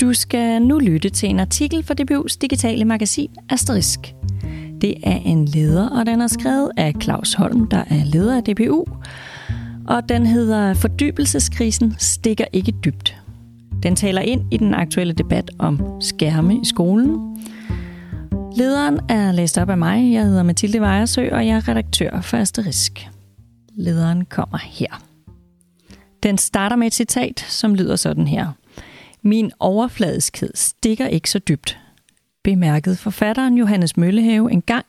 Du skal nu lytte til en artikel fra DBU's digitale magasin Asterisk. Det er en leder, og den er skrevet af Claus Holm, der er leder af DBU. Og den hedder Fordybelseskrisen stikker ikke dybt. Den taler ind i den aktuelle debat om skærme i skolen. Lederen er læst op af mig. Jeg hedder Mathilde Vejersø, og jeg er redaktør for Asterisk. Lederen kommer her. Den starter med et citat, som lyder sådan her. Min overfladiskhed stikker ikke så dybt, bemærkede forfatteren Johannes Møllehave en gang,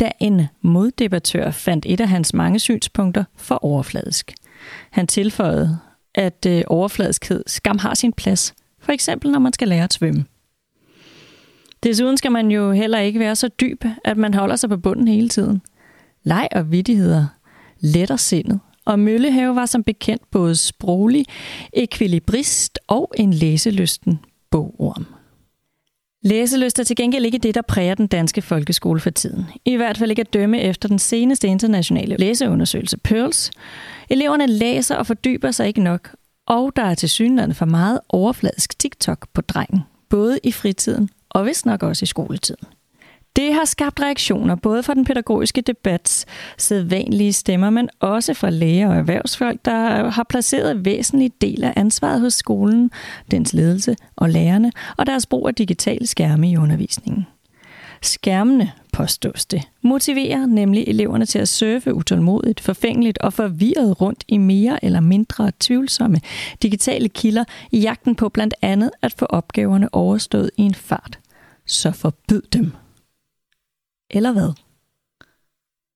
da en moddebattør fandt et af hans mange synspunkter for overfladisk. Han tilføjede, at øh, overfladiskhed skam har sin plads, for eksempel når man skal lære at svømme. Desuden skal man jo heller ikke være så dyb, at man holder sig på bunden hele tiden. Leg og vidtigheder letter sindet, og Møllehave var som bekendt både sproglig, ekvilibrist og en læselysten bogorm. Læselyst er til gengæld ikke det, der præger den danske folkeskole for tiden. I hvert fald ikke at dømme efter den seneste internationale læseundersøgelse Pearls. Eleverne læser og fordyber sig ikke nok, og der er til synligheden for meget overfladisk TikTok på drengen, både i fritiden og vist nok også i skoletiden. Det har skabt reaktioner både fra den pædagogiske debats sædvanlige stemmer, men også fra læger og erhvervsfolk, der har placeret væsentlige del af ansvaret hos skolen, dens ledelse og lærerne og deres brug af digitale skærme i undervisningen. Skærmene, påstås det, motiverer nemlig eleverne til at surfe utålmodigt, forfængeligt og forvirret rundt i mere eller mindre tvivlsomme digitale kilder i jagten på blandt andet at få opgaverne overstået i en fart. Så forbyd dem eller hvad?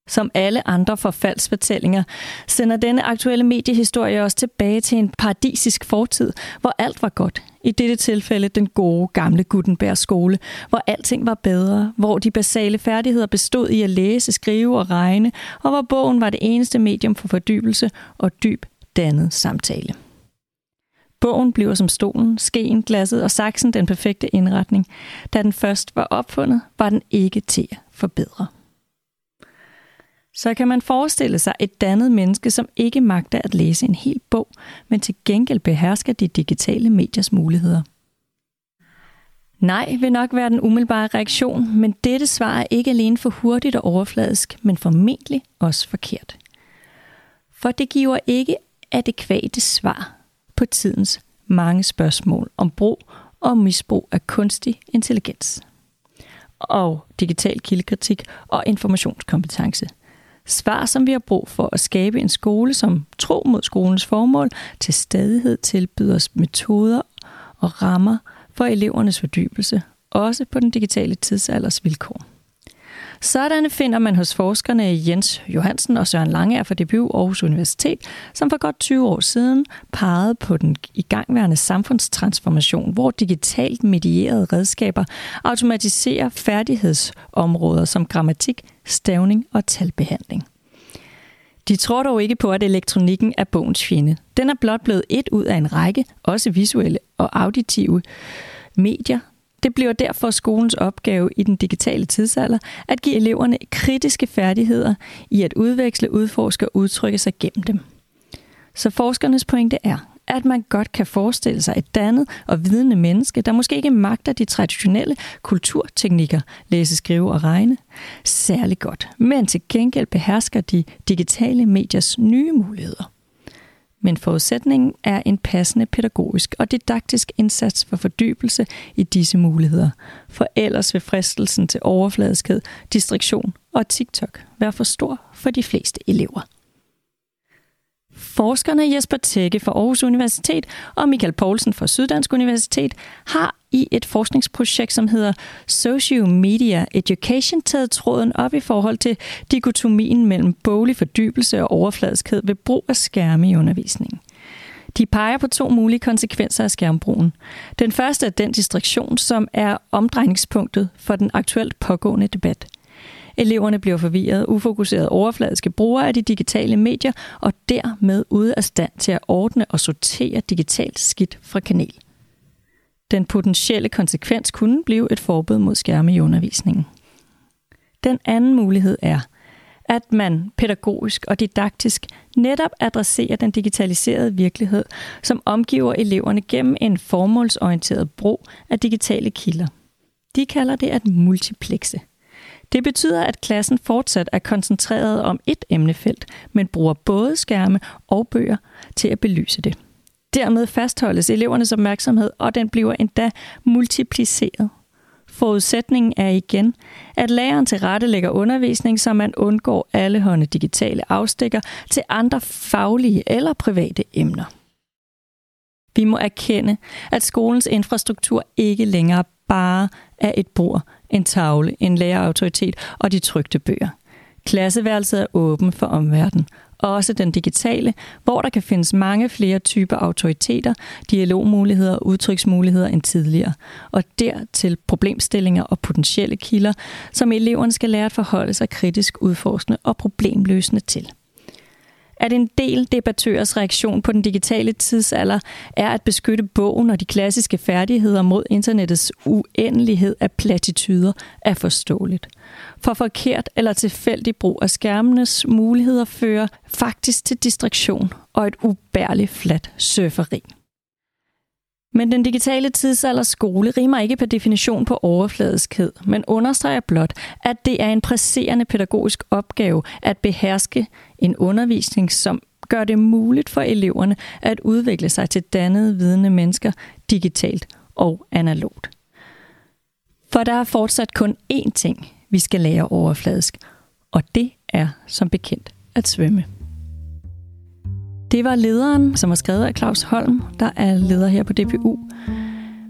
Som alle andre forfaldsfortællinger, sender denne aktuelle mediehistorie os tilbage til en paradisisk fortid, hvor alt var godt. I dette tilfælde den gode gamle Gutenberg skole, hvor alting var bedre, hvor de basale færdigheder bestod i at læse, skrive og regne, og hvor bogen var det eneste medium for fordybelse og dyb dannet samtale. Bogen bliver som stolen, skeen, glasset og saksen den perfekte indretning. Da den først var opfundet, var den ikke til at forbedre. Så kan man forestille sig et dannet menneske, som ikke magter at læse en hel bog, men til gengæld behersker de digitale mediers muligheder. Nej vil nok være den umiddelbare reaktion, men dette svar er ikke alene for hurtigt og overfladisk, men formentlig også forkert. For det giver ikke adekvate svar på tidens mange spørgsmål om brug og misbrug af kunstig intelligens og digital kildekritik og informationskompetence. Svar, som vi har brug for at skabe en skole, som tro mod skolens formål, til stadighed tilbyder os metoder og rammer for elevernes fordybelse, også på den digitale tidsalders vilkår. Sådanne finder man hos forskerne Jens Johansen og Søren Lange fra DBU Aarhus Universitet, som for godt 20 år siden pegede på den igangværende samfundstransformation, hvor digitalt medierede redskaber automatiserer færdighedsområder som grammatik, stavning og talbehandling. De tror dog ikke på, at elektronikken er bogens fjende. Den er blot blevet et ud af en række, også visuelle og auditive medier, det bliver derfor skolens opgave i den digitale tidsalder at give eleverne kritiske færdigheder i at udveksle, udforske og udtrykke sig gennem dem. Så forskernes pointe er, at man godt kan forestille sig et dannet og vidende menneske, der måske ikke magter de traditionelle kulturteknikker, læse, skrive og regne, særlig godt, men til gengæld behersker de digitale mediers nye muligheder men forudsætningen er en passende pædagogisk og didaktisk indsats for fordybelse i disse muligheder. For ellers vil fristelsen til overfladiskhed, distraktion og TikTok være for stor for de fleste elever. Forskerne Jesper Tække fra Aarhus Universitet og Michael Poulsen fra Syddansk Universitet har i et forskningsprojekt, som hedder Social Media Education, taget tråden op i forhold til dikotomien mellem boglig fordybelse og overfladiskhed ved brug af skærme i undervisningen. De peger på to mulige konsekvenser af skærmbrugen. Den første er den distraktion, som er omdrejningspunktet for den aktuelt pågående debat. Eleverne bliver forvirret, ufokuserede overfladiske brugere af de digitale medier og dermed ude af stand til at ordne og sortere digitalt skidt fra kanel. Den potentielle konsekvens kunne blive et forbud mod skærme i undervisningen. Den anden mulighed er, at man pædagogisk og didaktisk netop adresserer den digitaliserede virkelighed, som omgiver eleverne gennem en formålsorienteret brug af digitale kilder. De kalder det at multiplexe. Det betyder, at klassen fortsat er koncentreret om et emnefelt, men bruger både skærme og bøger til at belyse det. Dermed fastholdes elevernes opmærksomhed, og den bliver endda multipliceret. Forudsætningen er igen, at læreren til rette lægger undervisning, så man undgår alle hånde digitale afstikker til andre faglige eller private emner. Vi må erkende, at skolens infrastruktur ikke længere bare er et bord, en tavle, en lærerautoritet og de trygte bøger. Klasseværelset er åben for omverdenen, også den digitale, hvor der kan findes mange flere typer autoriteter, dialogmuligheder og udtryksmuligheder end tidligere, og dertil problemstillinger og potentielle kilder, som eleverne skal lære at forholde sig kritisk udforskende og problemløsende til at en del debattørers reaktion på den digitale tidsalder er at beskytte bogen og de klassiske færdigheder mod internettets uendelighed af platityder er forståeligt. For forkert eller tilfældig brug af skærmenes muligheder fører faktisk til distraktion og et ubærligt fladt surferi. Men den digitale tidsalders skole rimer ikke per definition på overfladiskhed, men understreger blot, at det er en presserende pædagogisk opgave at beherske en undervisning, som gør det muligt for eleverne at udvikle sig til dannede vidende mennesker digitalt og analogt. For der er fortsat kun én ting, vi skal lære overfladisk, og det er som bekendt at svømme. Det var lederen, som var skrevet af Claus Holm, der er leder her på DPU.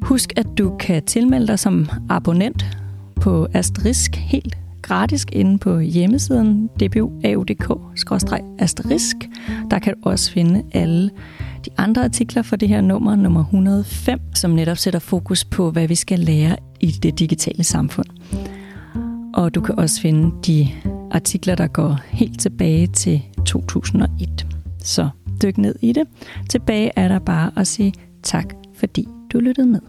Husk, at du kan tilmelde dig som abonnent på Asterisk helt gratis inde på hjemmesiden dpu.audk-asterisk. Der kan du også finde alle de andre artikler for det her nummer, nummer 105, som netop sætter fokus på, hvad vi skal lære i det digitale samfund. Og du kan også finde de artikler, der går helt tilbage til 2001. Så dyk ned i det. Tilbage er der bare at sige tak, fordi du lyttede med.